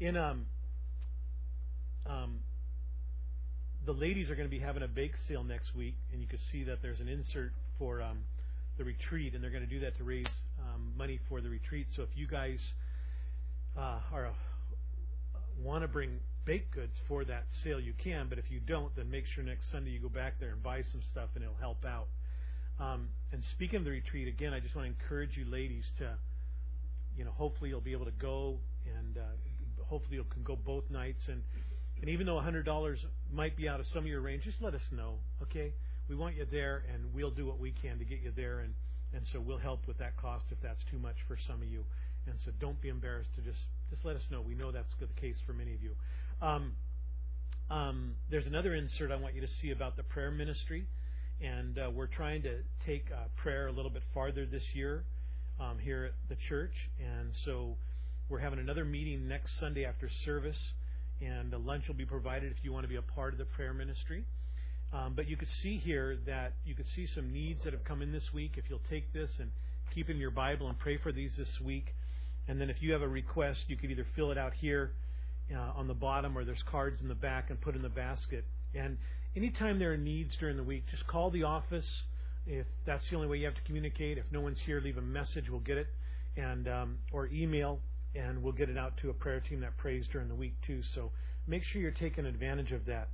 in um, um, the ladies are going to be having a bake sale next week, and you can see that there's an insert for um, the retreat, and they're going to do that to raise um, money for the retreat. So if you guys uh, are uh, want to bring baked goods for that sale, you can. But if you don't, then make sure next Sunday you go back there and buy some stuff, and it'll help out. Um, and speaking of the retreat, again, I just want to encourage you ladies to, you know, hopefully you'll be able to go, and uh, hopefully you can go both nights. And and even though $100 might be out of some of your range, just let us know, okay? We want you there, and we'll do what we can to get you there, and and so we'll help with that cost if that's too much for some of you. And so don't be embarrassed to just just let us know. We know that's the case for many of you. Um, um, there's another insert I want you to see about the prayer ministry, and uh, we're trying to take uh, prayer a little bit farther this year um, here at the church, and so we're having another meeting next Sunday after service, and lunch will be provided if you want to be a part of the prayer ministry. Um, but you could see here that you could see some needs that have come in this week. If you'll take this and keep in your Bible and pray for these this week, and then if you have a request, you could either fill it out here uh, on the bottom or there's cards in the back and put in the basket. And anytime there are needs during the week, just call the office. If that's the only way you have to communicate, if no one's here, leave a message. We'll get it, and um, or email, and we'll get it out to a prayer team that prays during the week too. So make sure you're taking advantage of that.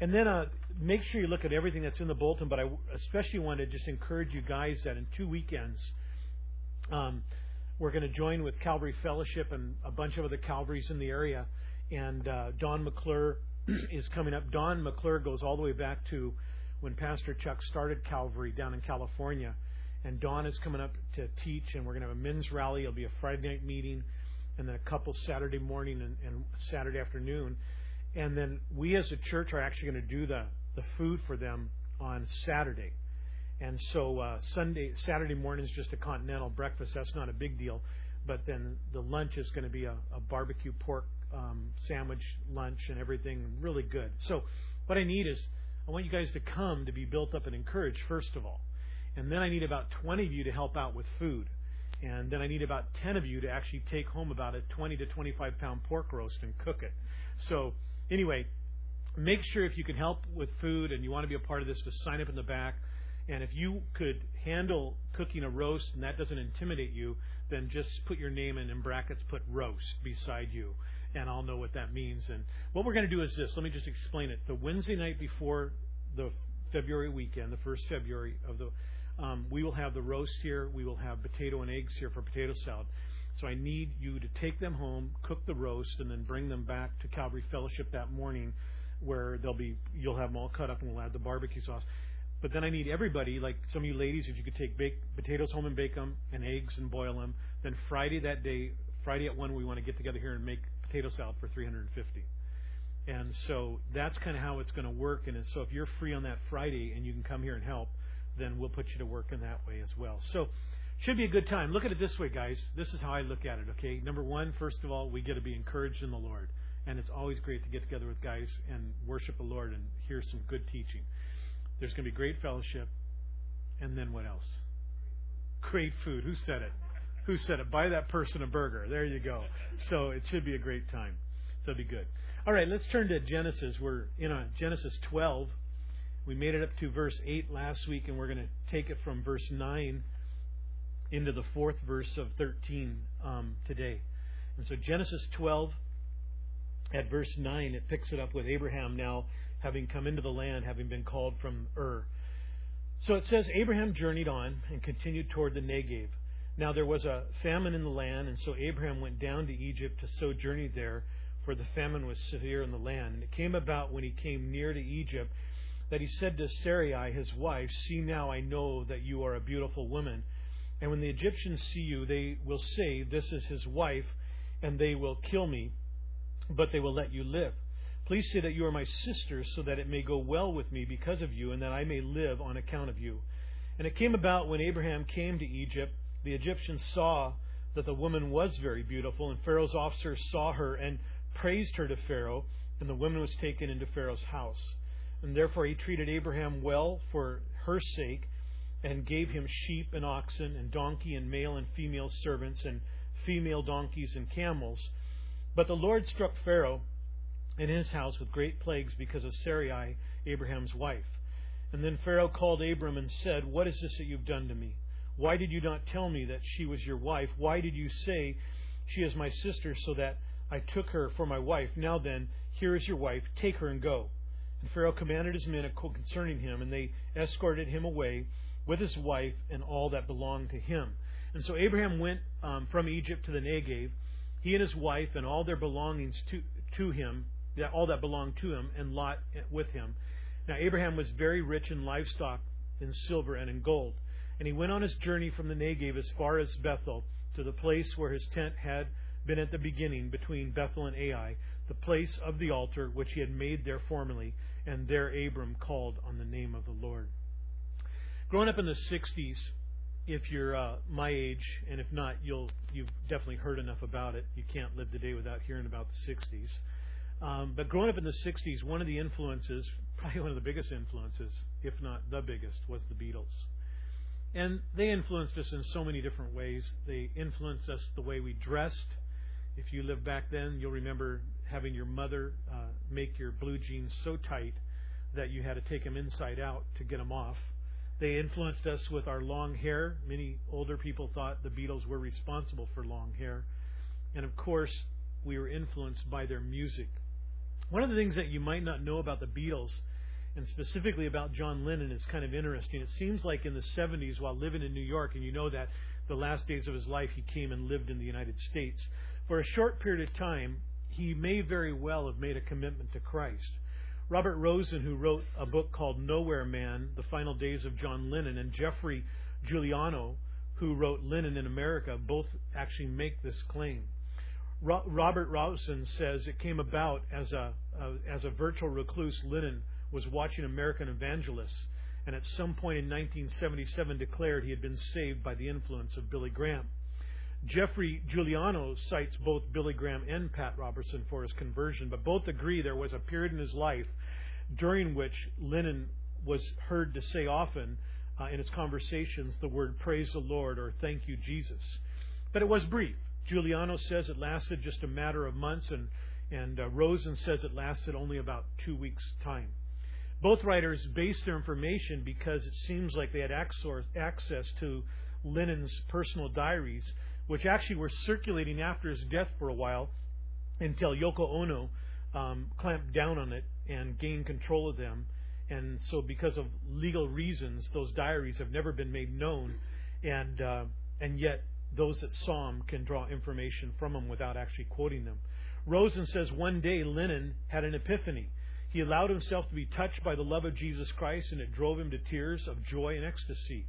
And then uh, make sure you look at everything that's in the bulletin. But I especially want to just encourage you guys that in two weekends. Um, we're going to join with Calvary Fellowship and a bunch of other Calvaries in the area. And uh, Don McClure is coming up. Don McClure goes all the way back to when Pastor Chuck started Calvary down in California. And Don is coming up to teach, and we're going to have a men's rally. It'll be a Friday night meeting, and then a couple Saturday morning and, and Saturday afternoon. And then we as a church are actually going to do the, the food for them on Saturday. And so uh, Sunday, Saturday morning is just a continental breakfast. That's not a big deal. But then the lunch is going to be a, a barbecue pork um, sandwich lunch and everything really good. So what I need is I want you guys to come to be built up and encouraged first of all, and then I need about 20 of you to help out with food, and then I need about 10 of you to actually take home about a 20 to 25 pound pork roast and cook it. So anyway, make sure if you can help with food and you want to be a part of this, to sign up in the back. And if you could handle cooking a roast and that doesn't intimidate you, then just put your name in in brackets, put roast beside you, and I'll know what that means. And what we're going to do is this. Let me just explain it. The Wednesday night before the February weekend, the first February of the, um, we will have the roast here. We will have potato and eggs here for potato salad. So I need you to take them home, cook the roast, and then bring them back to Calvary Fellowship that morning, where they'll be. You'll have them all cut up, and we'll add the barbecue sauce. But then I need everybody, like some of you ladies, if you could take baked potatoes home and bake them, and eggs and boil them. Then Friday that day, Friday at one, we want to get together here and make potato salad for 350. And so that's kind of how it's going to work. And so if you're free on that Friday and you can come here and help, then we'll put you to work in that way as well. So should be a good time. Look at it this way, guys. This is how I look at it. Okay, number one, first of all, we get to be encouraged in the Lord, and it's always great to get together with guys and worship the Lord and hear some good teaching. There's going to be great fellowship. And then what else? Great food. Who said it? Who said it? Buy that person a burger. There you go. So it should be a great time. So it'll be good. All right, let's turn to Genesis. We're in a Genesis 12. We made it up to verse 8 last week, and we're going to take it from verse 9 into the fourth verse of 13 um, today. And so Genesis 12, at verse 9, it picks it up with Abraham now having come into the land, having been called from Ur. So it says Abraham journeyed on and continued toward the Negev. Now there was a famine in the land, and so Abraham went down to Egypt to sojourn there, for the famine was severe in the land. And it came about when he came near to Egypt that he said to Sarai his wife, See now I know that you are a beautiful woman. And when the Egyptians see you, they will say, This is his wife, and they will kill me, but they will let you live. Please say that you are my sister, so that it may go well with me because of you, and that I may live on account of you. And it came about when Abraham came to Egypt, the Egyptians saw that the woman was very beautiful, and Pharaoh's officers saw her and praised her to Pharaoh, and the woman was taken into Pharaoh's house. And therefore he treated Abraham well for her sake, and gave him sheep and oxen, and donkey and male and female servants, and female donkeys and camels. But the Lord struck Pharaoh and his house with great plagues because of Sarai, Abraham's wife. And then Pharaoh called Abram and said, What is this that you've done to me? Why did you not tell me that she was your wife? Why did you say, She is my sister, so that I took her for my wife? Now then, here is your wife. Take her and go. And Pharaoh commanded his men concerning him, and they escorted him away with his wife and all that belonged to him. And so Abraham went um, from Egypt to the Negev, he and his wife and all their belongings to, to him, all that belonged to him, and Lot with him. Now Abraham was very rich in livestock, in silver, and in gold. And he went on his journey from the Negev as far as Bethel, to the place where his tent had been at the beginning between Bethel and Ai, the place of the altar which he had made there formerly, and there Abram called on the name of the Lord. Growing up in the 60s, if you're uh, my age, and if not, you'll you've definitely heard enough about it. You can't live the day without hearing about the 60s. Um, but growing up in the 60s, one of the influences, probably one of the biggest influences, if not the biggest, was the Beatles. And they influenced us in so many different ways. They influenced us the way we dressed. If you lived back then, you'll remember having your mother uh, make your blue jeans so tight that you had to take them inside out to get them off. They influenced us with our long hair. Many older people thought the Beatles were responsible for long hair. And of course, we were influenced by their music. One of the things that you might not know about the Beatles, and specifically about John Lennon, is kind of interesting. It seems like in the 70s, while living in New York, and you know that the last days of his life he came and lived in the United States, for a short period of time, he may very well have made a commitment to Christ. Robert Rosen, who wrote a book called Nowhere Man The Final Days of John Lennon, and Geoffrey Giuliano, who wrote Lennon in America, both actually make this claim. Ro- Robert Rosen says it came about as a, as a virtual recluse. Lennon was watching American evangelists, and at some point in 1977 declared he had been saved by the influence of Billy Graham. Geoffrey Giuliano cites both Billy Graham and Pat Robertson for his conversion, but both agree there was a period in his life during which Lennon was heard to say often uh, in his conversations the word praise the Lord or thank you, Jesus. But it was brief. Giuliano says it lasted just a matter of months, and, and uh, Rosen says it lasted only about two weeks' time. Both writers based their information because it seems like they had access to Lennon's personal diaries which actually were circulating after his death for a while until Yoko Ono um, clamped down on it and gained control of them. And so, because of legal reasons, those diaries have never been made known, and uh, and yet those that saw them can draw information from them without actually quoting them. Rosen says one day Lennon had an epiphany. He allowed himself to be touched by the love of Jesus Christ, and it drove him to tears of joy and ecstasy.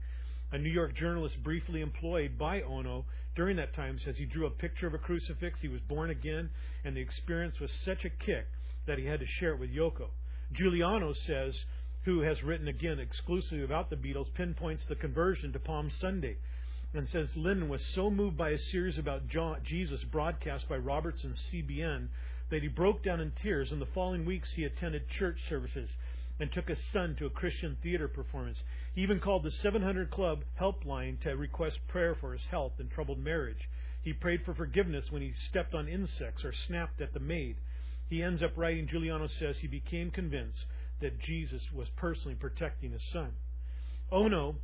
A New York journalist briefly employed by Ono during that time says he drew a picture of a crucifix. He was born again, and the experience was such a kick that he had to share it with Yoko. Giuliano says, who has written again exclusively about the Beatles, pinpoints the conversion to Palm Sunday and says Lennon was so moved by a series about Jesus broadcast by Robertson CBN that he broke down in tears. In the following weeks, he attended church services and took his son to a Christian theater performance. He even called the 700 Club helpline to request prayer for his health and troubled marriage. He prayed for forgiveness when he stepped on insects or snapped at the maid. He ends up writing, Giuliano says, he became convinced that Jesus was personally protecting his son. Ono,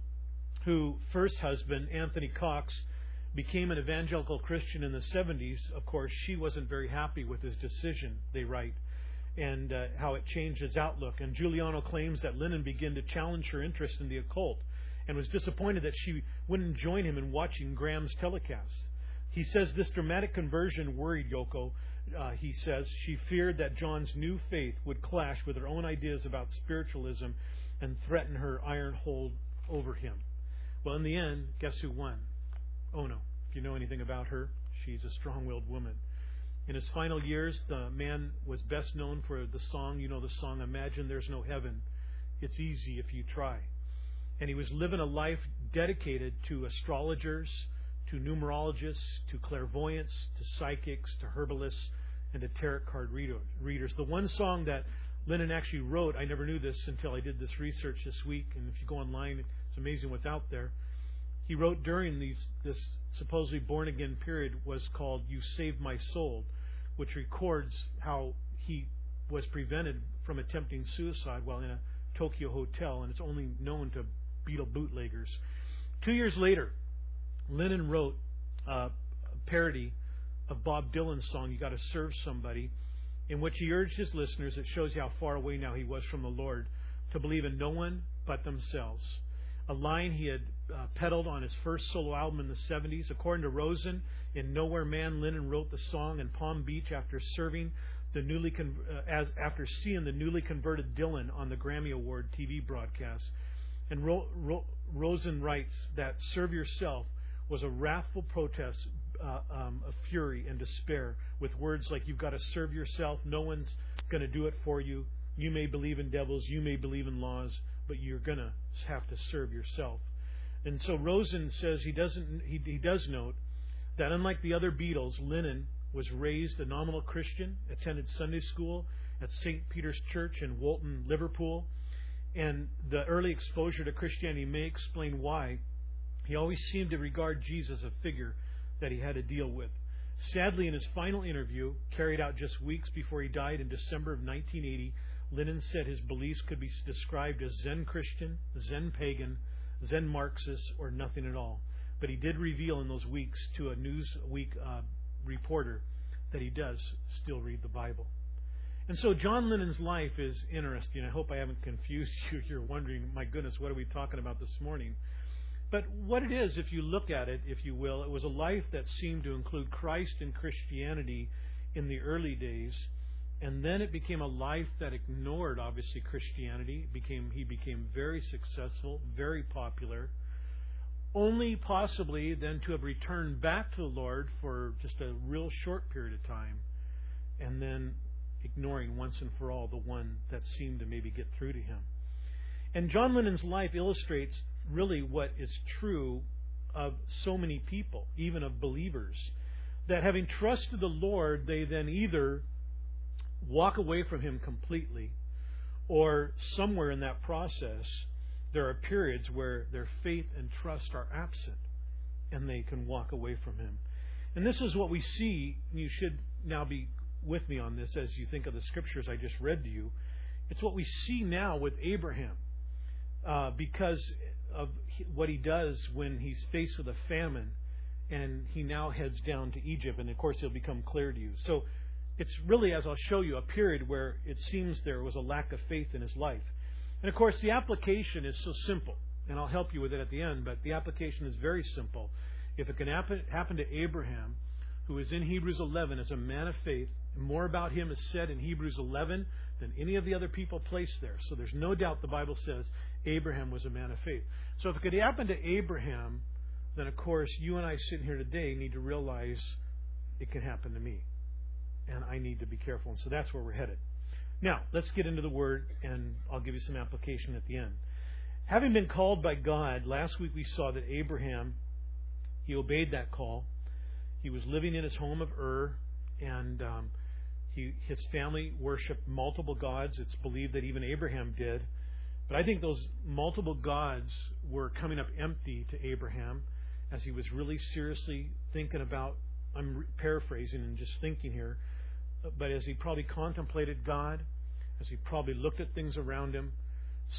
who first husband, Anthony Cox, became an evangelical Christian in the 70s, of course, she wasn't very happy with his decision, they write and uh, how it changed his outlook. And Giuliano claims that Lennon began to challenge her interest in the occult and was disappointed that she wouldn't join him in watching Graham's telecasts. He says this dramatic conversion worried Yoko. Uh, he says she feared that John's new faith would clash with her own ideas about spiritualism and threaten her iron hold over him. Well, in the end, guess who won? Ono. If you know anything about her, she's a strong willed woman. In his final years, the man was best known for the song, you know the song, Imagine There's No Heaven. It's easy if you try. And he was living a life dedicated to astrologers, to numerologists, to clairvoyants, to psychics, to herbalists, and to tarot card readers. The one song that Lennon actually wrote, I never knew this until I did this research this week, and if you go online, it's amazing what's out there. He wrote during these this supposedly born again period was called "You Saved My Soul." Which records how he was prevented from attempting suicide while in a Tokyo hotel, and it's only known to Beatle bootleggers. Two years later, Lennon wrote a parody of Bob Dylan's song, You Gotta Serve Somebody, in which he urged his listeners, it shows how far away now he was from the Lord, to believe in no one but themselves. A line he had uh, peddled on his first solo album in the 70s. According to Rosen, in Nowhere Man, Lennon wrote the song in Palm Beach after serving the newly con- uh, as after seeing the newly converted Dylan on the Grammy Award TV broadcast. And Ro- Ro- Rosen writes that "Serve Yourself" was a wrathful protest uh, um, of fury and despair, with words like "You've got to serve yourself. No one's going to do it for you. You may believe in devils, you may believe in laws, but you're going to have to serve yourself." And so Rosen says he doesn't. He, he does note that unlike the other Beatles, Lennon was raised a nominal Christian, attended Sunday school at St. Peter's Church in Walton, Liverpool, and the early exposure to Christianity may explain why he always seemed to regard Jesus as a figure that he had to deal with. Sadly, in his final interview, carried out just weeks before he died in December of 1980, Lennon said his beliefs could be described as Zen Christian, Zen pagan, Zen Marxist, or nothing at all. But he did reveal in those weeks to a Newsweek uh, reporter that he does still read the Bible. And so John Lennon's life is interesting. I hope I haven't confused you. You're wondering, my goodness, what are we talking about this morning? But what it is, if you look at it, if you will, it was a life that seemed to include Christ and Christianity in the early days, and then it became a life that ignored, obviously, Christianity. It became he became very successful, very popular, only possibly then to have returned back to the Lord for just a real short period of time, and then ignoring once and for all the one that seemed to maybe get through to him. And John Lennon's life illustrates really what is true of so many people, even of believers, that having trusted the Lord, they then either walk away from Him completely, or somewhere in that process, there are periods where their faith and trust are absent and they can walk away from Him. And this is what we see. You should now be with me on this as you think of the scriptures I just read to you. It's what we see now with Abraham uh, because of what he does when he's faced with a famine and he now heads down to Egypt. And of course, it'll become clear to you. So it's really, as I'll show you, a period where it seems there was a lack of faith in his life. And of course, the application is so simple, and I'll help you with it at the end, but the application is very simple. If it can happen, happen to Abraham, who is in Hebrews 11 as a man of faith, more about him is said in Hebrews 11 than any of the other people placed there. So there's no doubt the Bible says Abraham was a man of faith. So if it could happen to Abraham, then of course you and I sitting here today need to realize it can happen to me. And I need to be careful. And so that's where we're headed. Now, let's get into the Word, and I'll give you some application at the end. Having been called by God, last week we saw that Abraham, he obeyed that call. He was living in his home of Ur, and um, he, his family worshipped multiple gods. It's believed that even Abraham did. But I think those multiple gods were coming up empty to Abraham as he was really seriously thinking about. I'm paraphrasing and just thinking here but as he probably contemplated God, as he probably looked at things around him,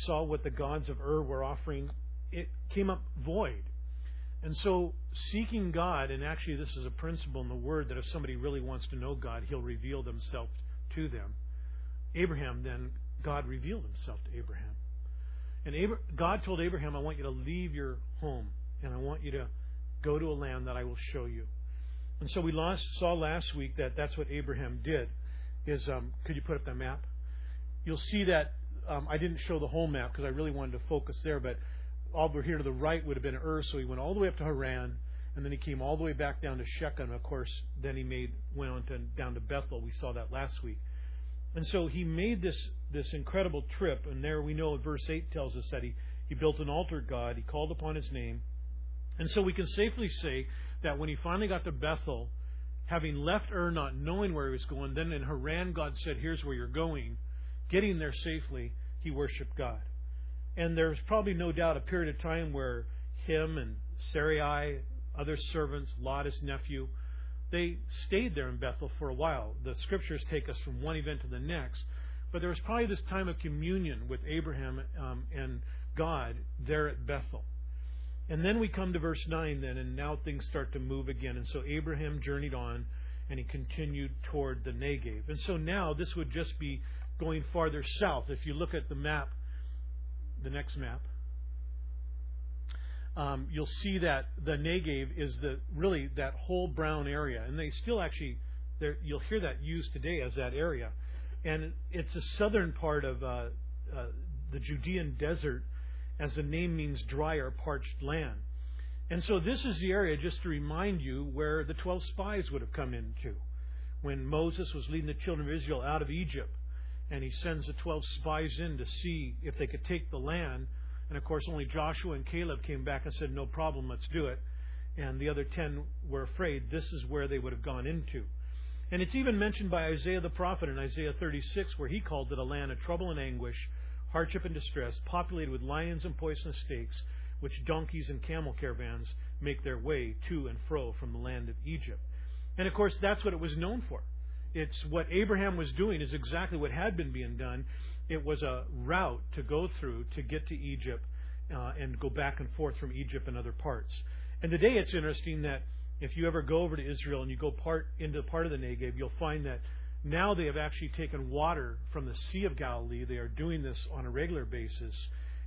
saw what the gods of Ur were offering, it came up void. And so, seeking God, and actually, this is a principle in the Word that if somebody really wants to know God, He'll reveal Himself to them. Abraham, then, God revealed Himself to Abraham. And God told Abraham, I want you to leave your home, and I want you to go to a land that I will show you. And so we saw last week that that's what Abraham did. Is um, could you put up that map? You'll see that um, I didn't show the whole map because I really wanted to focus there, but over here to the right would have been Ur, so he went all the way up to Haran, and then he came all the way back down to Shechem. Of course, then he made went on to down to Bethel. We saw that last week, and so he made this this incredible trip. And there we know, verse eight tells us that he he built an altar god. He called upon his name, and so we can safely say that when he finally got to Bethel, having left Ur not knowing where he was going, then in Haran God said, Here's where you're going. Getting there safely, he worshiped God. And there's probably no doubt a period of time where him and Sarai, other servants, Lot, his nephew, they stayed there in Bethel for a while. The scriptures take us from one event to the next, but there was probably this time of communion with Abraham um, and God there at Bethel. And then we come to verse 9 then, and now things start to move again. And so Abraham journeyed on, and he continued toward the Negev. And so now this would just be going farther south. If you look at the map, the next map, um, you'll see that the Negev is the really that whole brown area, and they still actually you'll hear that used today as that area, and it's a southern part of uh, uh, the Judean desert, as the name means dry or parched land. And so this is the area, just to remind you, where the 12 spies would have come into. When Moses was leading the children of Israel out of Egypt, and he sends the 12 spies in to see if they could take the land. And of course, only Joshua and Caleb came back and said, No problem, let's do it. And the other 10 were afraid this is where they would have gone into. And it's even mentioned by Isaiah the prophet in Isaiah 36, where he called it a land of trouble and anguish, hardship and distress, populated with lions and poisonous snakes, which donkeys and camel caravans make their way to and fro from the land of Egypt. And of course, that's what it was known for. It's what Abraham was doing is exactly what had been being done. It was a route to go through to get to Egypt uh, and go back and forth from Egypt and other parts. And today it's interesting that if you ever go over to Israel and you go part into part of the Negev, you'll find that now they have actually taken water from the Sea of Galilee. They are doing this on a regular basis,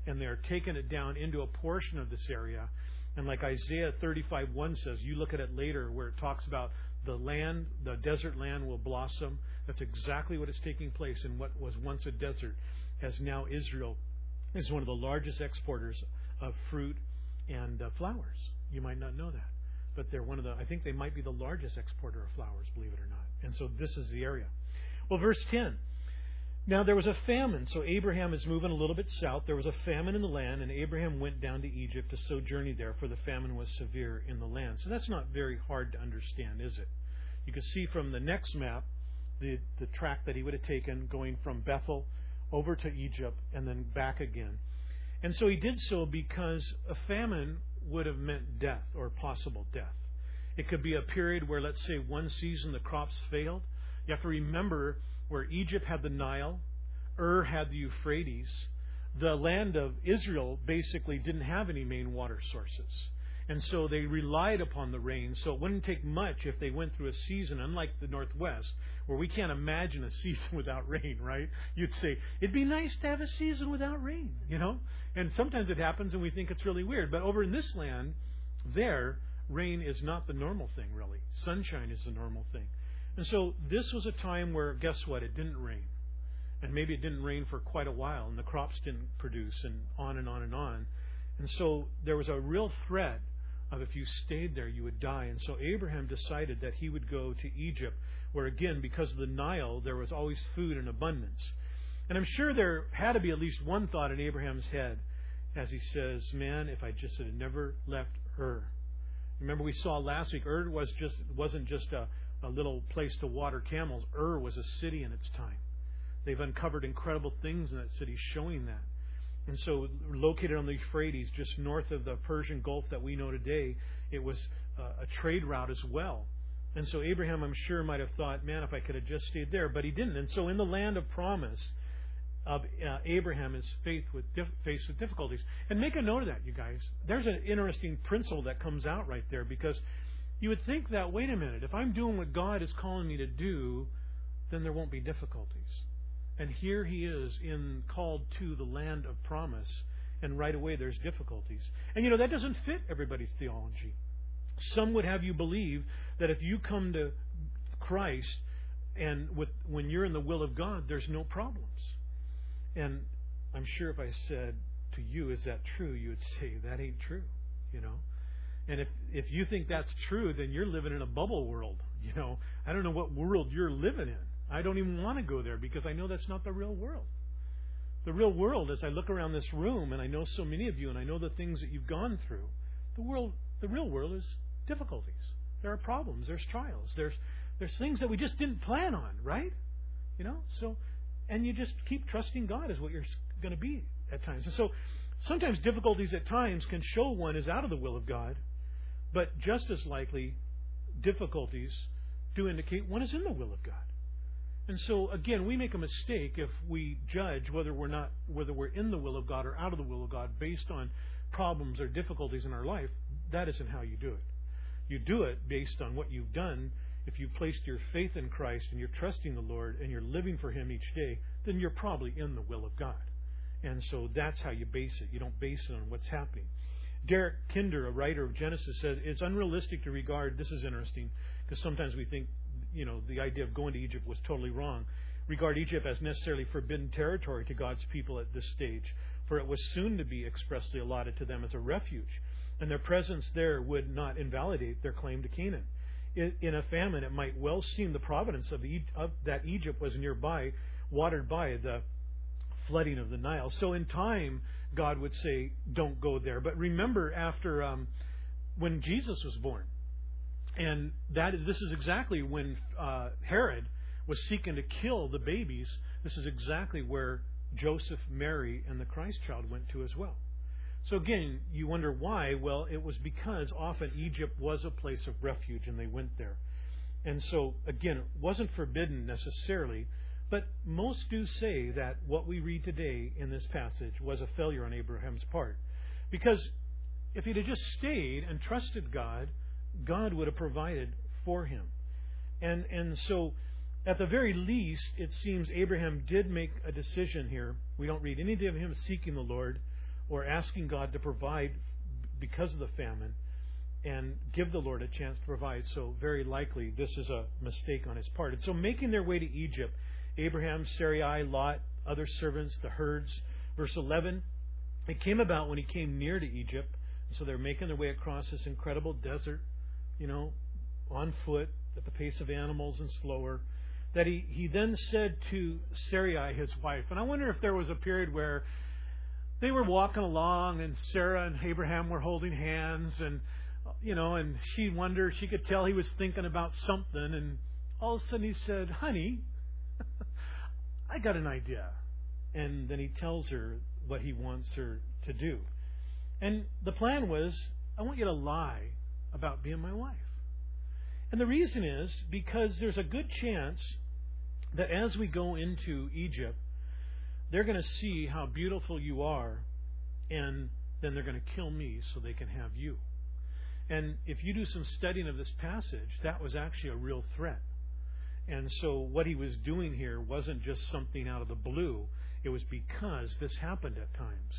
and they are taking it down into a portion of this area. And like Isaiah 35:1 says, you look at it later where it talks about the land, the desert land will blossom. That's exactly what is taking place in what was once a desert, as now Israel is one of the largest exporters of fruit and uh, flowers. You might not know that, but they're one of the. I think they might be the largest exporter of flowers, believe it or not. And so this is the area. Well, verse ten. Now there was a famine, so Abraham is moving a little bit south. There was a famine in the land, and Abraham went down to Egypt to sojourn there, for the famine was severe in the land. So that's not very hard to understand, is it? You can see from the next map the, the track that he would have taken going from Bethel over to Egypt and then back again. And so he did so because a famine would have meant death or possible death. It could be a period where, let's say, one season the crops failed. You have to remember where Egypt had the Nile, Ur had the Euphrates, the land of Israel basically didn't have any main water sources. And so they relied upon the rain. So it wouldn't take much if they went through a season, unlike the Northwest, where we can't imagine a season without rain, right? You'd say, it'd be nice to have a season without rain, you know? And sometimes it happens and we think it's really weird. But over in this land, there, rain is not the normal thing, really. Sunshine is the normal thing. And so this was a time where, guess what? It didn't rain. And maybe it didn't rain for quite a while, and the crops didn't produce, and on and on and on. And so there was a real threat of if you stayed there, you would die. And so Abraham decided that he would go to Egypt, where again, because of the Nile, there was always food in abundance. And I'm sure there had to be at least one thought in Abraham's head as he says, Man, if I just had never left Ur. Remember, we saw last week, Ur was just, wasn't just a, a little place to water camels. Ur was a city in its time. They've uncovered incredible things in that city showing that. And so, located on the Euphrates, just north of the Persian Gulf that we know today, it was a trade route as well. And so, Abraham, I'm sure, might have thought, man, if I could have just stayed there, but he didn't. And so, in the land of promise, of uh, Abraham is faced with, dif- faced with difficulties. And make a note of that, you guys. There's an interesting principle that comes out right there because you would think that, wait a minute, if I'm doing what God is calling me to do, then there won't be difficulties. And here he is in called to the land of promise, and right away there's difficulties. And you know, that doesn't fit everybody's theology. Some would have you believe that if you come to Christ and with when you're in the will of God, there's no problems. And I'm sure if I said to you, is that true? You would say, that ain't true, you know. And if if you think that's true, then you're living in a bubble world. You know, I don't know what world you're living in. I don't even want to go there because I know that's not the real world. The real world, as I look around this room, and I know so many of you, and I know the things that you've gone through, the world, the real world is difficulties. There are problems. There's trials. There's there's things that we just didn't plan on, right? You know, so and you just keep trusting God is what you're going to be at times. And so sometimes difficulties at times can show one is out of the will of God but just as likely, difficulties do indicate one is in the will of God. And so again, we make a mistake if we judge whether we're not whether we're in the will of God or out of the will of God based on problems or difficulties in our life. That isn't how you do it. You do it based on what you've done. If you've placed your faith in Christ and you're trusting the Lord and you're living for Him each day, then you're probably in the will of God. And so that's how you base it. You don't base it on what's happening. Derek Kidner, a writer of Genesis, said it's unrealistic to regard. This is interesting because sometimes we think, you know, the idea of going to Egypt was totally wrong. Regard Egypt as necessarily forbidden territory to God's people at this stage, for it was soon to be expressly allotted to them as a refuge, and their presence there would not invalidate their claim to Canaan. In a famine, it might well seem the providence of, of that Egypt was nearby, watered by the flooding of the Nile. So in time, God would say, don't go there. But remember, after um, when Jesus was born, and that this is exactly when uh, Herod was seeking to kill the babies. This is exactly where Joseph, Mary, and the Christ child went to as well. So again, you wonder why? Well, it was because often Egypt was a place of refuge, and they went there. And so again, it wasn't forbidden necessarily, but most do say that what we read today in this passage was a failure on Abraham's part. Because if he'd have just stayed and trusted God, God would have provided for him. And and so at the very least, it seems Abraham did make a decision here. We don't read anything of him seeking the Lord or asking God to provide because of the famine and give the Lord a chance to provide. So very likely this is a mistake on his part. And so making their way to Egypt, Abraham, Sarai, Lot, other servants, the herds. Verse 11, it came about when he came near to Egypt. So they're making their way across this incredible desert, you know, on foot, at the pace of animals and slower. That he, he then said to Sarai, his wife, and I wonder if there was a period where they were walking along and Sarah and Abraham were holding hands and you know, and she wondered, she could tell he was thinking about something and all of a sudden he said, Honey, I got an idea. And then he tells her what he wants her to do. And the plan was, I want you to lie about being my wife. And the reason is because there's a good chance that as we go into Egypt, they're going to see how beautiful you are, and then they're going to kill me so they can have you. And if you do some studying of this passage, that was actually a real threat. And so what he was doing here wasn't just something out of the blue. It was because this happened at times.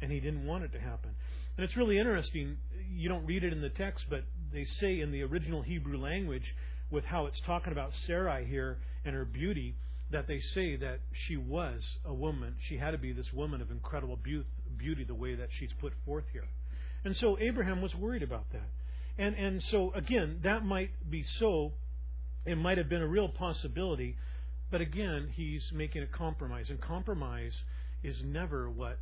And he didn't want it to happen. And it's really interesting. You don't read it in the text, but they say in the original Hebrew language, with how it's talking about Sarai here and her beauty, that they say that she was a woman. She had to be this woman of incredible beauty, the way that she's put forth here. And so Abraham was worried about that. And and so again, that might be so it might have been a real possibility, but again, he's making a compromise, and compromise is never what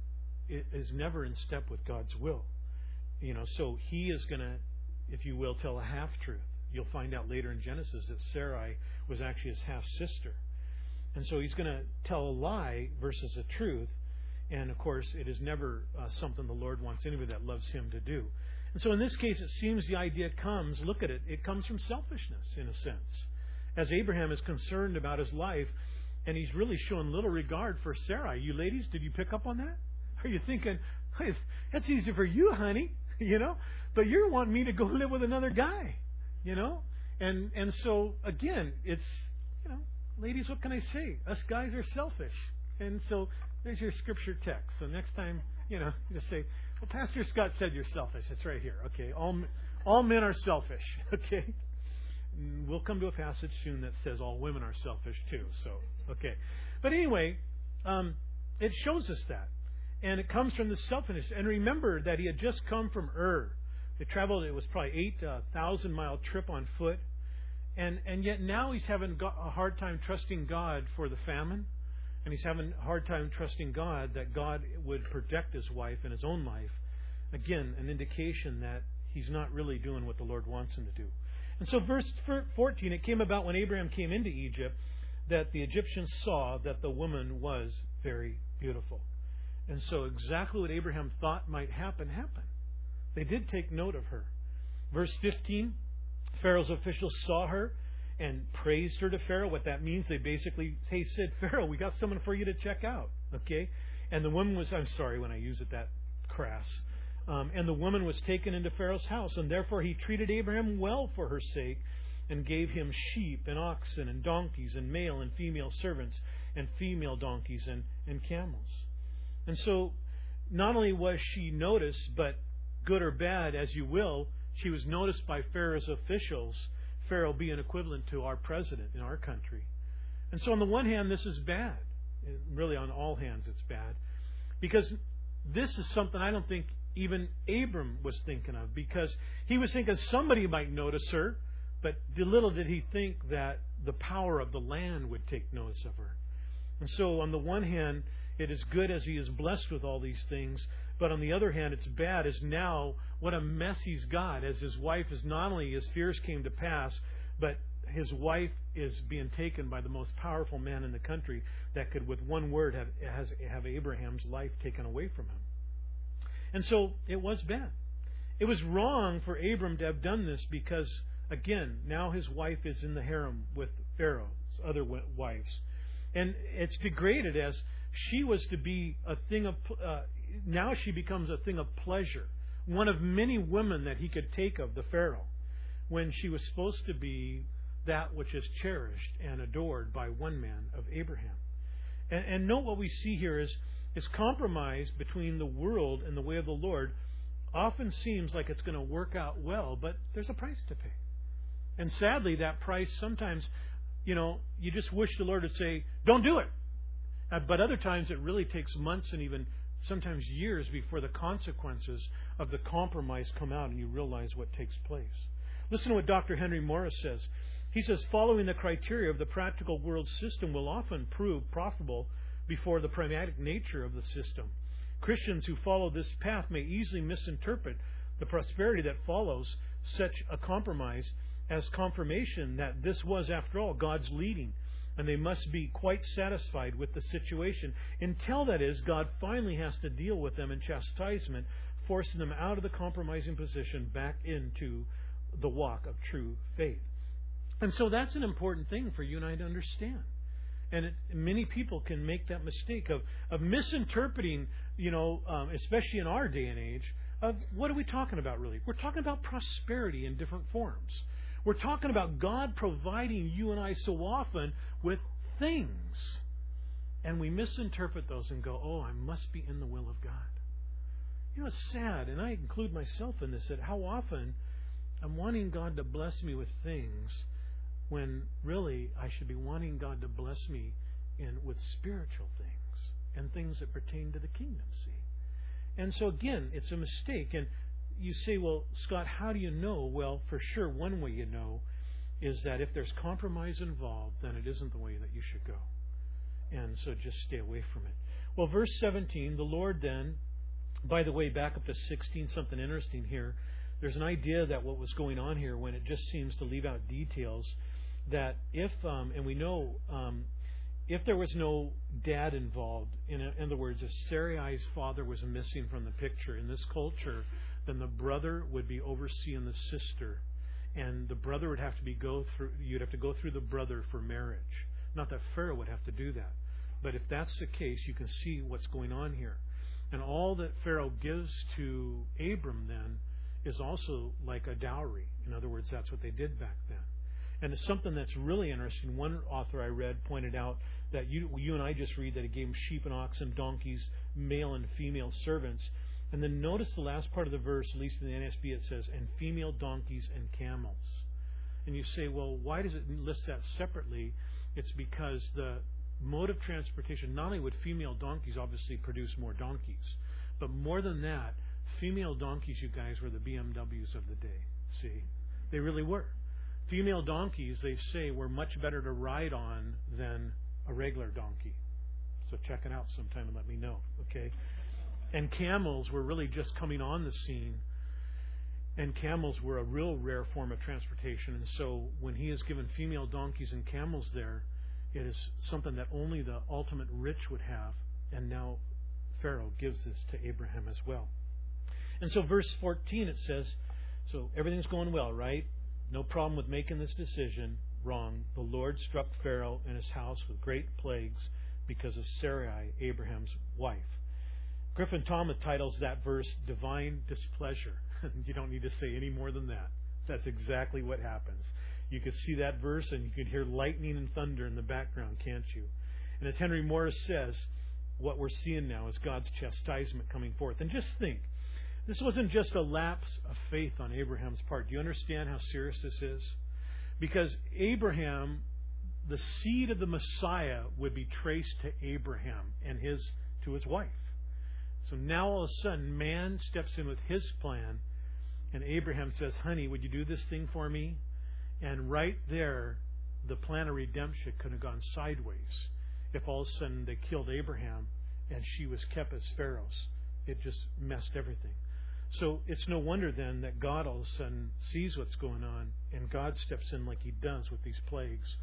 is never in step with God's will. You know, so he is going to, if you will, tell a half truth. You'll find out later in Genesis that Sarai was actually his half sister. And so he's going to tell a lie versus a truth. And of course, it is never uh, something the Lord wants anybody that loves him to do. And so in this case, it seems the idea comes, look at it, it comes from selfishness in a sense as Abraham is concerned about his life, and he's really showing little regard for Sarah. You ladies, did you pick up on that? Are you thinking, hey, that's easy for you, honey, you know? But you're wanting me to go live with another guy, you know? And and so again, it's you know, ladies, what can I say? Us guys are selfish. And so there's your scripture text. So next time, you know, just say, well, Pastor Scott said you're selfish. It's right here. Okay, all all men are selfish. Okay. Mm, we'll come to a passage soon that says all women are selfish too. So, okay. But anyway, um, it shows us that. And it comes from the selfishness. And remember that he had just come from Ur. They traveled, it was probably 8,000 uh, mile trip on foot. And, and yet now he's having a hard time trusting God for the famine. And he's having a hard time trusting God that God would protect his wife and his own life. Again, an indication that he's not really doing what the Lord wants him to do. And so, verse 14, it came about when Abraham came into Egypt that the Egyptians saw that the woman was very beautiful. And so, exactly what Abraham thought might happen happened. They did take note of her. Verse 15 Pharaoh's officials saw her and praised her to Pharaoh. What that means, they basically, hey, said, Pharaoh, we got someone for you to check out. Okay? And the woman was, I'm sorry when I use it that crass. Um, and the woman was taken into Pharaoh's house, and therefore he treated Abraham well for her sake, and gave him sheep and oxen and donkeys and male and female servants and female donkeys and, and camels. And so, not only was she noticed, but good or bad as you will, she was noticed by Pharaoh's officials, Pharaoh being equivalent to our president in our country. And so, on the one hand, this is bad. Really, on all hands, it's bad. Because this is something I don't think even Abram was thinking of, because he was thinking somebody might notice her, but little did he think that the power of the land would take notice of her. And so, on the one hand, it is good as he is blessed with all these things, but on the other hand, it's bad as now what a mess he's got as his wife is not only his fears came to pass, but his wife is being taken by the most powerful man in the country that could, with one word, have has, have Abraham's life taken away from him. And so it was bad. It was wrong for Abram to have done this because, again, now his wife is in the harem with Pharaoh's other wives. And it's degraded as she was to be a thing of, uh, now she becomes a thing of pleasure. One of many women that he could take of the Pharaoh, when she was supposed to be that which is cherished and adored by one man of Abraham. And, and note what we see here is, is compromise between the world and the way of the Lord often seems like it's going to work out well, but there's a price to pay. And sadly, that price sometimes, you know, you just wish the Lord would say, don't do it. Uh, but other times it really takes months and even sometimes years before the consequences of the compromise come out and you realize what takes place. Listen to what Dr. Henry Morris says. He says, following the criteria of the practical world system will often prove profitable before the pragmatic nature of the system. Christians who follow this path may easily misinterpret the prosperity that follows such a compromise as confirmation that this was, after all, God's leading, and they must be quite satisfied with the situation until, that is, God finally has to deal with them in chastisement, forcing them out of the compromising position back into the walk of true faith. And so that's an important thing for you and I to understand. And it, many people can make that mistake of, of misinterpreting, you know, um, especially in our day and age, of what are we talking about really? We're talking about prosperity in different forms. We're talking about God providing you and I so often with things. And we misinterpret those and go, oh, I must be in the will of God. You know, it's sad, and I include myself in this, that how often I'm wanting God to bless me with things when really I should be wanting God to bless me in with spiritual things and things that pertain to the kingdom, see? And so again, it's a mistake. And you say, well, Scott, how do you know? Well, for sure, one way you know is that if there's compromise involved, then it isn't the way that you should go. And so just stay away from it. Well, verse 17, the Lord then, by the way, back up to 16, something interesting here. There's an idea that what was going on here when it just seems to leave out details that if, um, and we know, um, if there was no dad involved, in, in other words, if Sarai's father was missing from the picture in this culture, then the brother would be overseeing the sister, and the brother would have to be go through. You'd have to go through the brother for marriage. Not that Pharaoh would have to do that, but if that's the case, you can see what's going on here. And all that Pharaoh gives to Abram then is also like a dowry. In other words, that's what they did back then. And it's something that's really interesting. One author I read pointed out that you, you and I just read that he gave him sheep and oxen, donkeys, male and female servants. And then notice the last part of the verse, at least in the NSB, it says, and female donkeys and camels. And you say, well, why does it list that separately? It's because the mode of transportation, not only would female donkeys obviously produce more donkeys, but more than that, female donkeys, you guys, were the BMWs of the day. See? They really were. Female donkeys, they say, were much better to ride on than a regular donkey. So check it out sometime and let me know, okay? And camels were really just coming on the scene. And camels were a real rare form of transportation. And so when he is given female donkeys and camels there, it is something that only the ultimate rich would have. And now Pharaoh gives this to Abraham as well. And so, verse 14, it says, so everything's going well, right? No problem with making this decision. wrong, the Lord struck Pharaoh and his house with great plagues because of Sarai, Abraham's wife. Griffith Thomas titles that verse Divine Displeasure. you don't need to say any more than that. That's exactly what happens. You could see that verse and you could hear lightning and thunder in the background, can't you? And as Henry Morris says, what we're seeing now is God's chastisement coming forth. And just think, this wasn't just a lapse of faith on Abraham's part. Do you understand how serious this is? Because Abraham, the seed of the Messiah, would be traced to Abraham and his to his wife. So now all of a sudden, man steps in with his plan, and Abraham says, Honey, would you do this thing for me? And right there, the plan of redemption could have gone sideways if all of a sudden they killed Abraham and she was kept as Pharaoh's. It just messed everything. So it's no wonder then that God all of a sudden sees what's going on and God steps in like he does with these plagues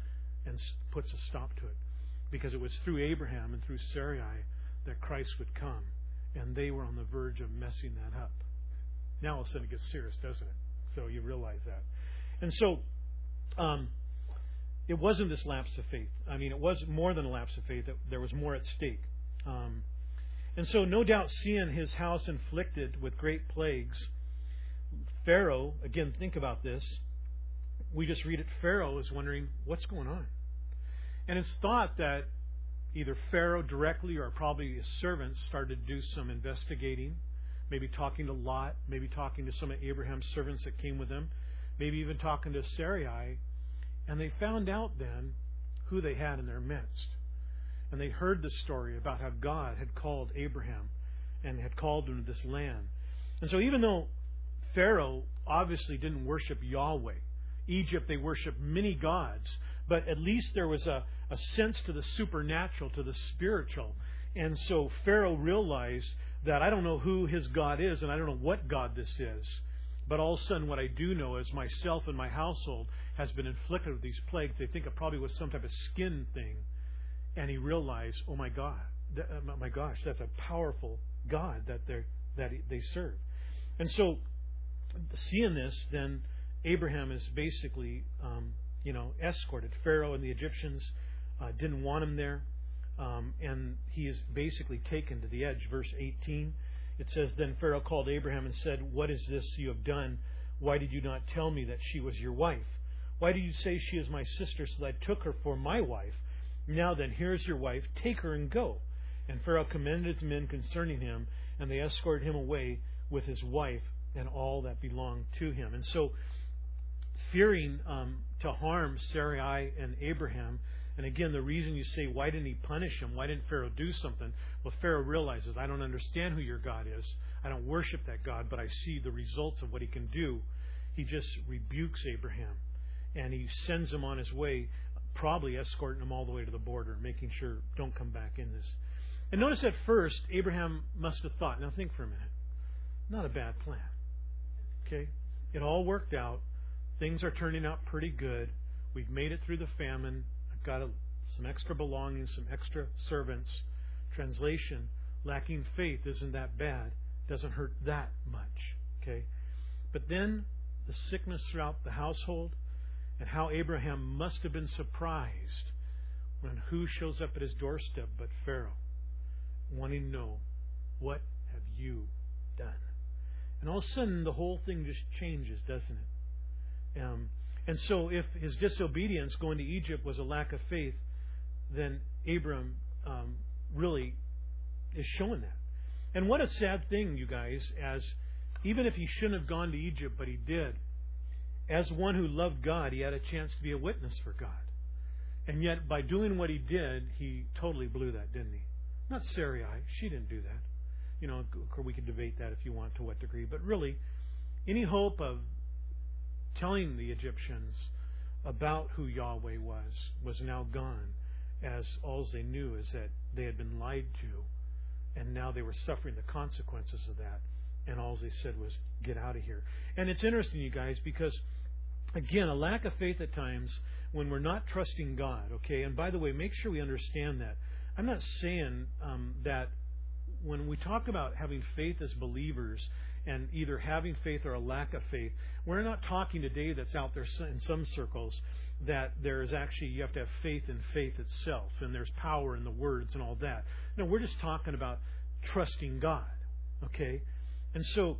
and puts a stop to it. Because it was through Abraham and through Sarai that Christ would come. And they were on the verge of messing that up. Now all of a sudden it gets serious, doesn't it? So you realize that. And so um, it wasn't this lapse of faith. I mean, it was more than a lapse of faith. There was more at stake. Um, and so, no doubt, seeing his house inflicted with great plagues, Pharaoh, again, think about this. We just read it, Pharaoh is wondering, what's going on? And it's thought that either Pharaoh directly or probably his servants started to do some investigating, maybe talking to Lot, maybe talking to some of Abraham's servants that came with him, maybe even talking to Sarai. And they found out then who they had in their midst and they heard the story about how God had called Abraham and had called him to this land. And so, even though Pharaoh obviously didn't worship Yahweh, Egypt they worshiped many gods, but at least there was a, a sense to the supernatural, to the spiritual. And so Pharaoh realized that I don't know who his God is, and I don't know what God this is. But all of a sudden, what I do know is myself and my household has been inflicted with these plagues. They think it probably was some type of skin thing and he realized, oh my God, uh, my gosh, that's a powerful God that they that they serve. And so, seeing this, then Abraham is basically, um, you know, escorted. Pharaoh and the Egyptians uh, didn't want him there, um, and he is basically taken to the edge. Verse 18, it says, Then Pharaoh called Abraham and said, What is this you have done? Why did you not tell me that she was your wife? Why do you say she is my sister, so that I took her for my wife? Now then, here's your wife. Take her and go. And Pharaoh commanded his men concerning him, and they escorted him away with his wife and all that belonged to him. And so, fearing um, to harm Sarai and Abraham, and again, the reason you say, why didn't he punish him? Why didn't Pharaoh do something? Well, Pharaoh realizes, I don't understand who your God is. I don't worship that God, but I see the results of what he can do. He just rebukes Abraham and he sends him on his way probably escorting him all the way to the border, making sure don't come back in this. And notice at first, Abraham must have thought, now think for a minute, not a bad plan. Okay? It all worked out. Things are turning out pretty good. We've made it through the famine. I've got a, some extra belongings, some extra servants. Translation, lacking faith isn't that bad. Doesn't hurt that much. Okay? But then the sickness throughout the household, and how Abraham must have been surprised when who shows up at his doorstep but Pharaoh, wanting to know, What have you done? And all of a sudden, the whole thing just changes, doesn't it? Um, and so, if his disobedience going to Egypt was a lack of faith, then Abram um, really is showing that. And what a sad thing, you guys, as even if he shouldn't have gone to Egypt, but he did as one who loved God, he had a chance to be a witness for God. And yet, by doing what he did, he totally blew that, didn't he? Not Sarai. She didn't do that. You know, we can debate that if you want to what degree. But really, any hope of telling the Egyptians about who Yahweh was was now gone, as all they knew is that they had been lied to, and now they were suffering the consequences of that. And all they said was, get out of here. And it's interesting, you guys, because again, a lack of faith at times when we're not trusting God, okay? And by the way, make sure we understand that. I'm not saying um, that when we talk about having faith as believers and either having faith or a lack of faith, we're not talking today that's out there in some circles that there is actually you have to have faith in faith itself, and there's power in the words and all that. No, we're just talking about trusting God, okay? And so,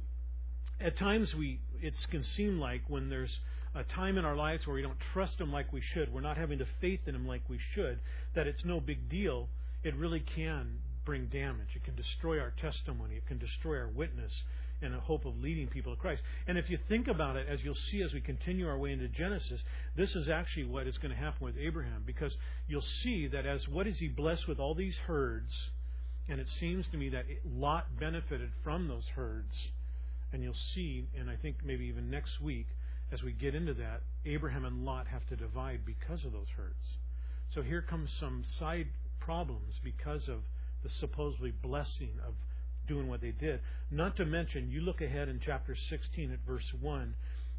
at times we it can seem like when there's a time in our lives where we don't trust Him like we should, we're not having the faith in Him like we should, that it's no big deal. It really can bring damage. It can destroy our testimony. It can destroy our witness and a hope of leading people to Christ. And if you think about it, as you'll see as we continue our way into Genesis, this is actually what is going to happen with Abraham, because you'll see that as what is he blessed with all these herds, and it seems to me that Lot benefited from those herds. And you'll see, and I think maybe even next week, as we get into that, Abraham and Lot have to divide because of those herds. So here comes some side problems because of the supposedly blessing of doing what they did. Not to mention, you look ahead in chapter 16 at verse 1,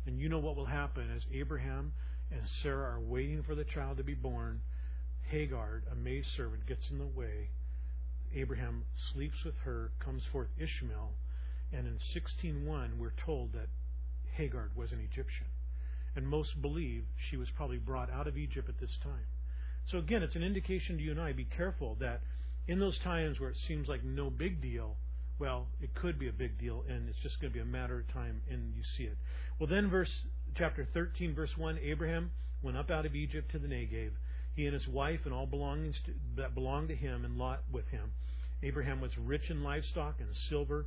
and you know what will happen as Abraham and Sarah are waiting for the child to be born. Hagar, a maidservant, gets in the way. Abraham sleeps with her, comes forth Ishmael, and in 16:1 we're told that Hagar was an Egyptian. And most believe she was probably brought out of Egypt at this time. So again, it's an indication to you and I be careful that in those times where it seems like no big deal, well, it could be a big deal, and it's just going to be a matter of time, and you see it. Well, then, verse chapter 13, verse 1 Abraham went up out of Egypt to the Negev, he and his wife and all belongings to, that belonged to him, and Lot with him. Abraham was rich in livestock and silver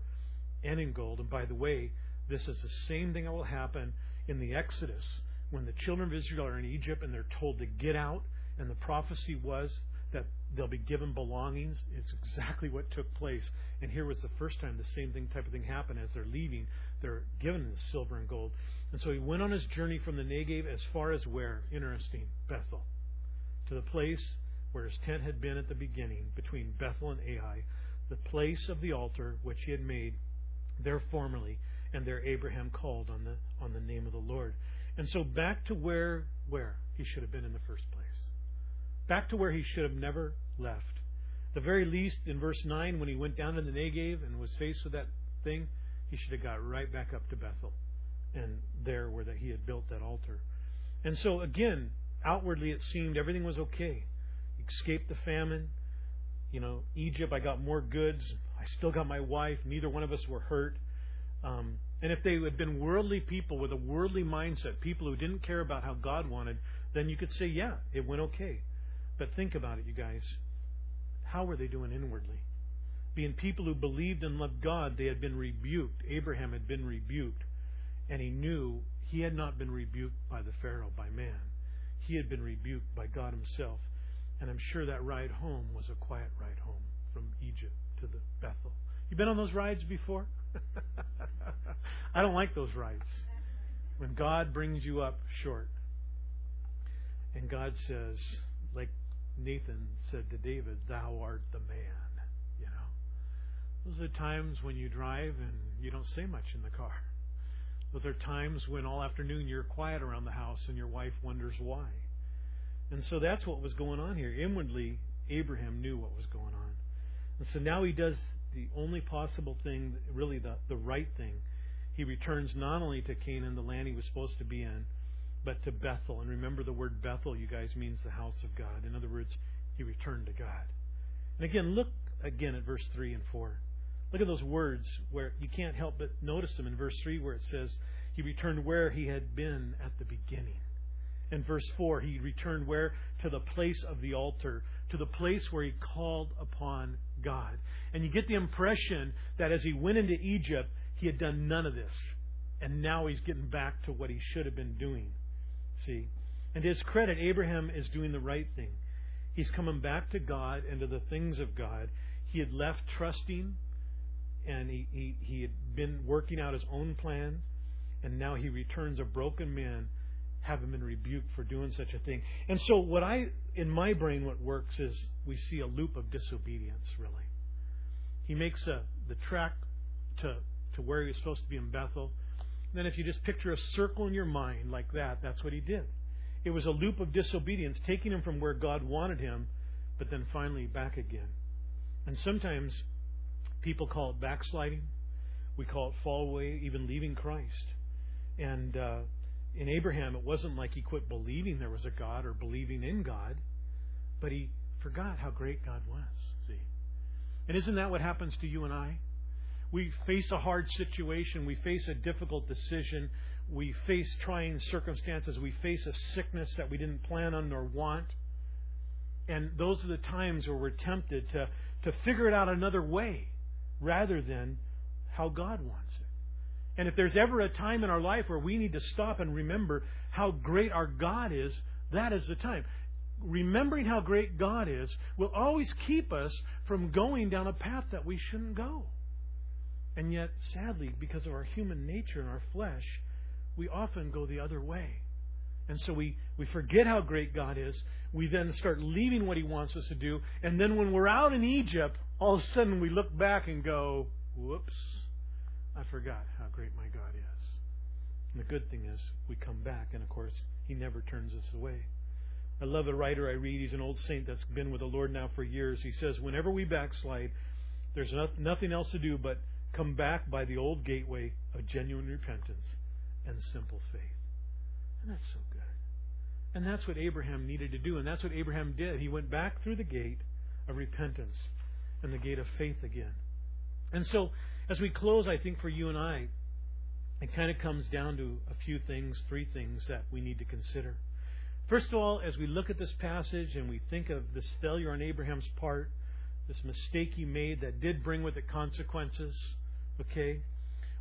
and in gold. And by the way, this is the same thing that will happen in the Exodus when the children of Israel are in Egypt and they're told to get out, and the prophecy was that they'll be given belongings. It's exactly what took place. And here was the first time the same thing type of thing happened. As they're leaving, they're given the silver and gold. And so he went on his journey from the Negev as far as where? Interesting, Bethel. To the place where his tent had been at the beginning, between Bethel and Ai, the place of the altar which he had made there formerly, and there Abraham called on the on the name of the Lord. And so back to where where he should have been in the first place back to where he should have never left. The very least, in verse 9, when he went down to the Negev and was faced with that thing, he should have got right back up to Bethel and there where that he had built that altar. And so, again, outwardly it seemed everything was okay. Escaped the famine. You know, Egypt, I got more goods. I still got my wife. Neither one of us were hurt. Um, and if they had been worldly people with a worldly mindset, people who didn't care about how God wanted, then you could say, yeah, it went okay. But think about it, you guys. How were they doing inwardly? Being people who believed and loved God, they had been rebuked. Abraham had been rebuked. And he knew he had not been rebuked by the Pharaoh, by man. He had been rebuked by God himself. And I'm sure that ride home was a quiet ride home from Egypt to the Bethel. You been on those rides before? I don't like those rides. When God brings you up short and God says, like Nathan said to David, Thou art the man. You know? Those are times when you drive and you don't say much in the car. Those are times when all afternoon you're quiet around the house and your wife wonders why. And so that's what was going on here. Inwardly, Abraham knew what was going on. And so now he does the only possible thing, really the, the right thing. He returns not only to Canaan, the land he was supposed to be in, but to Bethel. And remember the word Bethel, you guys, means the house of God. In other words, he returned to God. And again, look again at verse 3 and 4. Look at those words where you can't help but notice them in verse 3 where it says, He returned where he had been at the beginning. In verse 4, he returned where? To the place of the altar, to the place where he called upon God. And you get the impression that as he went into Egypt, he had done none of this. And now he's getting back to what he should have been doing. See? And to his credit, Abraham is doing the right thing. He's coming back to God and to the things of God. He had left trusting and he, he, he had been working out his own plan, and now he returns a broken man, having been rebuked for doing such a thing. And so, what I, in my brain, what works is we see a loop of disobedience, really. He makes a, the track to, to where he was supposed to be in Bethel then, if you just picture a circle in your mind like that, that's what he did. It was a loop of disobedience, taking him from where God wanted him, but then finally back again. And sometimes people call it backsliding. We call it fall away, even leaving Christ. And uh, in Abraham, it wasn't like he quit believing there was a God or believing in God, but he forgot how great God was. See? And isn't that what happens to you and I? We face a hard situation, we face a difficult decision, we face trying circumstances, we face a sickness that we didn't plan on nor want. And those are the times where we're tempted to, to figure it out another way rather than how God wants it. And if there's ever a time in our life where we need to stop and remember how great our God is, that is the time. Remembering how great God is will always keep us from going down a path that we shouldn't go. And yet, sadly, because of our human nature and our flesh, we often go the other way. And so we, we forget how great God is. We then start leaving what He wants us to do. And then when we're out in Egypt, all of a sudden we look back and go, whoops, I forgot how great my God is. And the good thing is, we come back, and of course, He never turns us away. I love a writer I read. He's an old saint that's been with the Lord now for years. He says, Whenever we backslide, there's nothing else to do but come back by the old gateway of genuine repentance and simple faith. And that's so good. And that's what Abraham needed to do, and that's what Abraham did. He went back through the gate of repentance and the gate of faith again. And so, as we close, I think for you and I, it kind of comes down to a few things, three things that we need to consider. First of all, as we look at this passage and we think of this failure on Abraham's part, this mistake he made that did bring with it consequences, okay?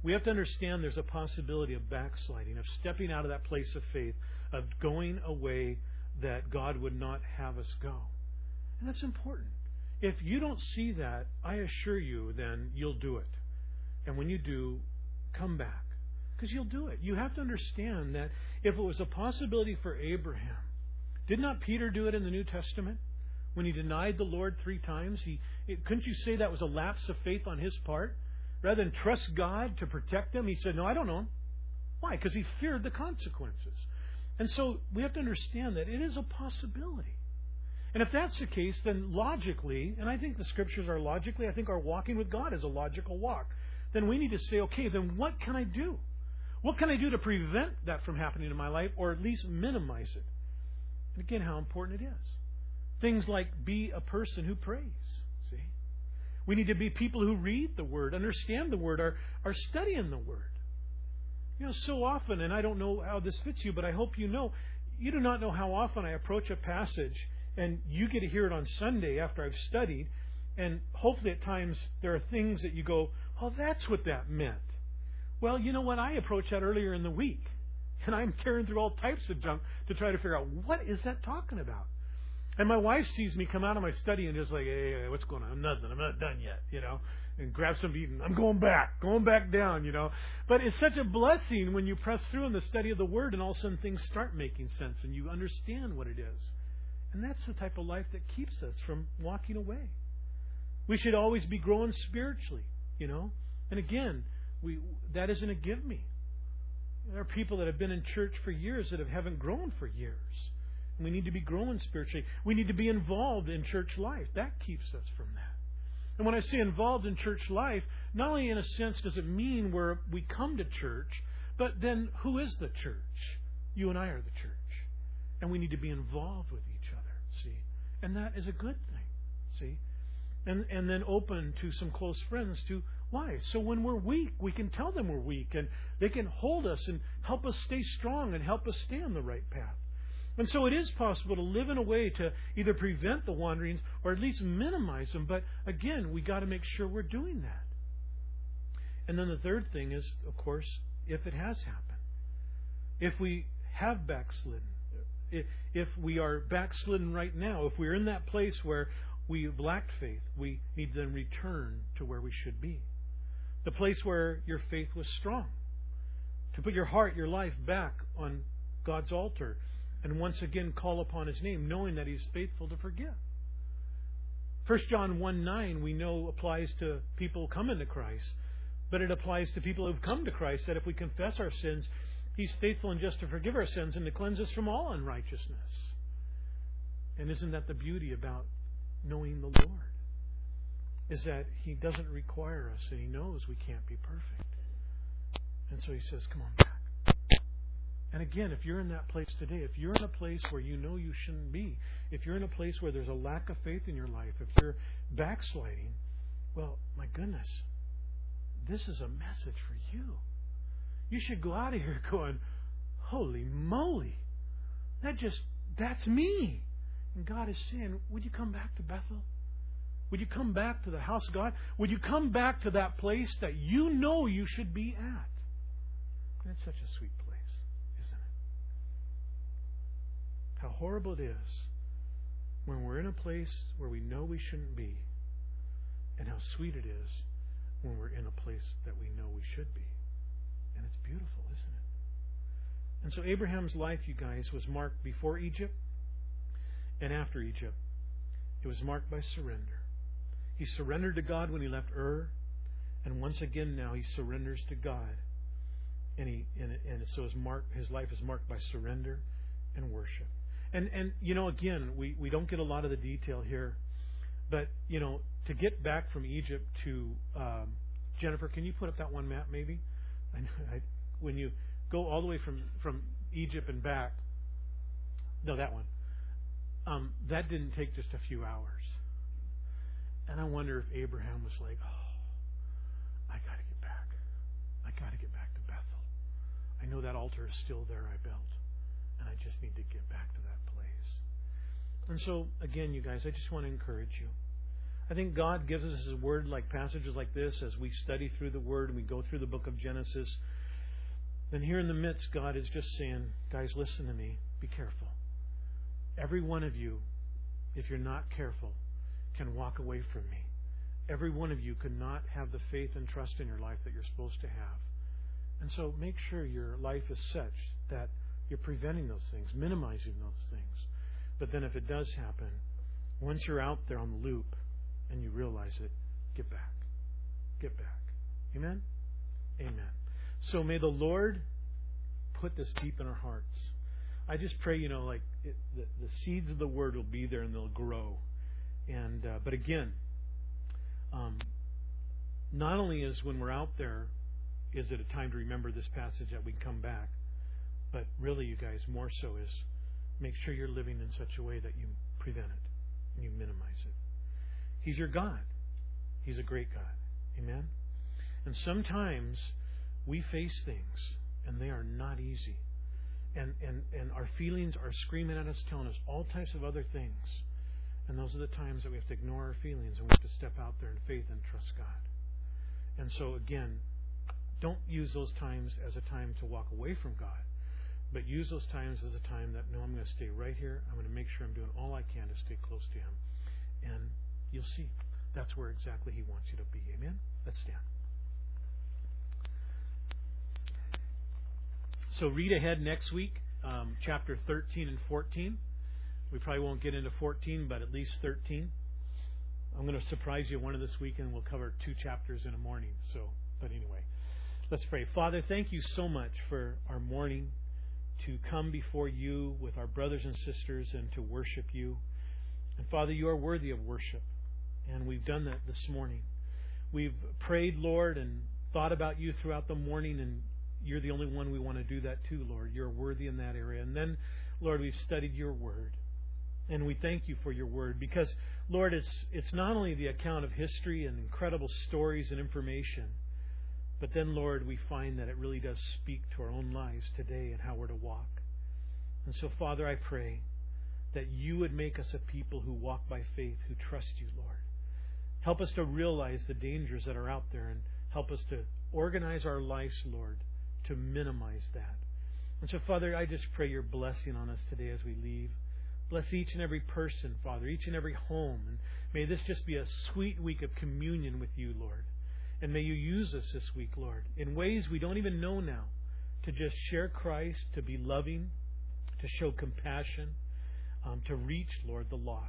We have to understand there's a possibility of backsliding, of stepping out of that place of faith, of going away that God would not have us go. And that's important. If you don't see that, I assure you, then you'll do it. And when you do, come back. Because you'll do it. You have to understand that if it was a possibility for Abraham, did not Peter do it in the New Testament? When he denied the Lord three times, he couldn't you say that was a lapse of faith on his part? Rather than trust God to protect them, he said, No, I don't know him. Why? Because he feared the consequences. And so we have to understand that it is a possibility. And if that's the case, then logically, and I think the scriptures are logically, I think our walking with God is a logical walk. Then we need to say, okay, then what can I do? What can I do to prevent that from happening in my life or at least minimize it? And again, how important it is. Things like be a person who prays. We need to be people who read the Word, understand the Word, are, are studying the Word. You know, so often, and I don't know how this fits you, but I hope you know, you do not know how often I approach a passage and you get to hear it on Sunday after I've studied, and hopefully at times there are things that you go, oh, that's what that meant. Well, you know what? I approached that earlier in the week, and I'm tearing through all types of junk to try to figure out what is that talking about. And my wife sees me come out of my study and just like, hey, hey, what's going on? I'm nothing. I'm not done yet, you know. And grab some eating. I'm going back, going back down, you know. But it's such a blessing when you press through in the study of the Word, and all of a sudden things start making sense, and you understand what it is. And that's the type of life that keeps us from walking away. We should always be growing spiritually, you know. And again, we that isn't a give me. There are people that have been in church for years that have, haven't grown for years. We need to be growing spiritually. We need to be involved in church life. That keeps us from that. And when I say involved in church life, not only in a sense does it mean where we come to church, but then who is the church? You and I are the church. And we need to be involved with each other, see? And that is a good thing, see? And and then open to some close friends to why? So when we're weak, we can tell them we're weak and they can hold us and help us stay strong and help us stay on the right path. And so it is possible to live in a way to either prevent the wanderings or at least minimize them. But again, we got to make sure we're doing that. And then the third thing is, of course, if it has happened, if we have backslidden, if we are backslidden right now, if we're in that place where we've lacked faith, we need to then return to where we should be. The place where your faith was strong. To put your heart, your life back on God's altar and once again call upon his name, knowing that he's faithful to forgive. 1 John 1 9 we know applies to people coming to Christ, but it applies to people who've come to Christ that if we confess our sins, he's faithful and just to forgive our sins and to cleanse us from all unrighteousness. And isn't that the beauty about knowing the Lord? Is that he doesn't require us and he knows we can't be perfect. And so he says, Come on back. And again, if you're in that place today, if you're in a place where you know you shouldn't be, if you're in a place where there's a lack of faith in your life, if you're backsliding, well, my goodness, this is a message for you. You should go out of here going, holy moly, that just, that's me. And God is saying, would you come back to Bethel? Would you come back to the house of God? Would you come back to that place that you know you should be at? It's such a sweet place, isn't it? How horrible it is when we're in a place where we know we shouldn't be, and how sweet it is when we're in a place that we know we should be. And it's beautiful, isn't it? And so Abraham's life, you guys, was marked before Egypt and after Egypt. It was marked by surrender. He surrendered to God when he left Ur, and once again now he surrenders to God. And he and, and so his mark his life is marked by surrender and worship. And and you know again we, we don't get a lot of the detail here, but you know to get back from Egypt to um, Jennifer, can you put up that one map maybe? I, I, when you go all the way from from Egypt and back, no, that one. Um, that didn't take just a few hours. And I wonder if Abraham was like, "Oh, I got to get back. I got to get back to Bethel. I know that altar is still there I built, and I just need to get back to that place." And so, again, you guys, I just want to encourage you. I think God gives us His Word like passages like this as we study through the Word and we go through the book of Genesis. And here in the midst, God is just saying, guys, listen to me. Be careful. Every one of you, if you're not careful, can walk away from me. Every one of you could not have the faith and trust in your life that you're supposed to have. And so make sure your life is such that you're preventing those things, minimizing those things. But then if it does happen, once you're out there on the loop and you realize it, get back. Get back. Amen? Amen. So may the Lord put this deep in our hearts. I just pray, you know, like it, the, the seeds of the word will be there and they'll grow. And uh, but again, um, not only is when we're out there, is it a time to remember this passage that we come back, but really, you guys, more so is make sure you're living in such a way that you prevent it and you minimize it. He's your God. He's a great God. Amen. And sometimes we face things and they are not easy. And, and, and our feelings are screaming at us, telling us all types of other things. And those are the times that we have to ignore our feelings and we have to step out there in faith and trust God. And so, again, don't use those times as a time to walk away from God, but use those times as a time that, no, I'm going to stay right here. I'm going to make sure I'm doing all I can to stay close to Him. And you'll see. That's where exactly He wants you to be. Amen? Let's stand. So read ahead next week, um, chapter 13 and 14. We probably won't get into 14, but at least 13. I'm going to surprise you one of this week, and we'll cover two chapters in a morning. So, but anyway, let's pray. Father, thank you so much for our morning to come before you with our brothers and sisters and to worship you. And Father, you are worthy of worship, and we've done that this morning. We've prayed, Lord, and thought about you throughout the morning, and you're the only one we want to do that to, Lord. You're worthy in that area. And then, Lord, we've studied your word. And we thank you for your word because, Lord, it's, it's not only the account of history and incredible stories and information, but then, Lord, we find that it really does speak to our own lives today and how we're to walk. And so, Father, I pray that you would make us a people who walk by faith, who trust you, Lord. Help us to realize the dangers that are out there and help us to organize our lives, Lord, to minimize that. And so, Father, I just pray your blessing on us today as we leave. Bless each and every person, Father, each and every home. And may this just be a sweet week of communion with you, Lord. And may you use us this week, Lord, in ways we don't even know now to just share Christ, to be loving, to show compassion, um, to reach, Lord, the lost.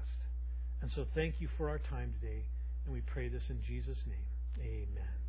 And so thank you for our time today. And we pray this in Jesus' name. Amen.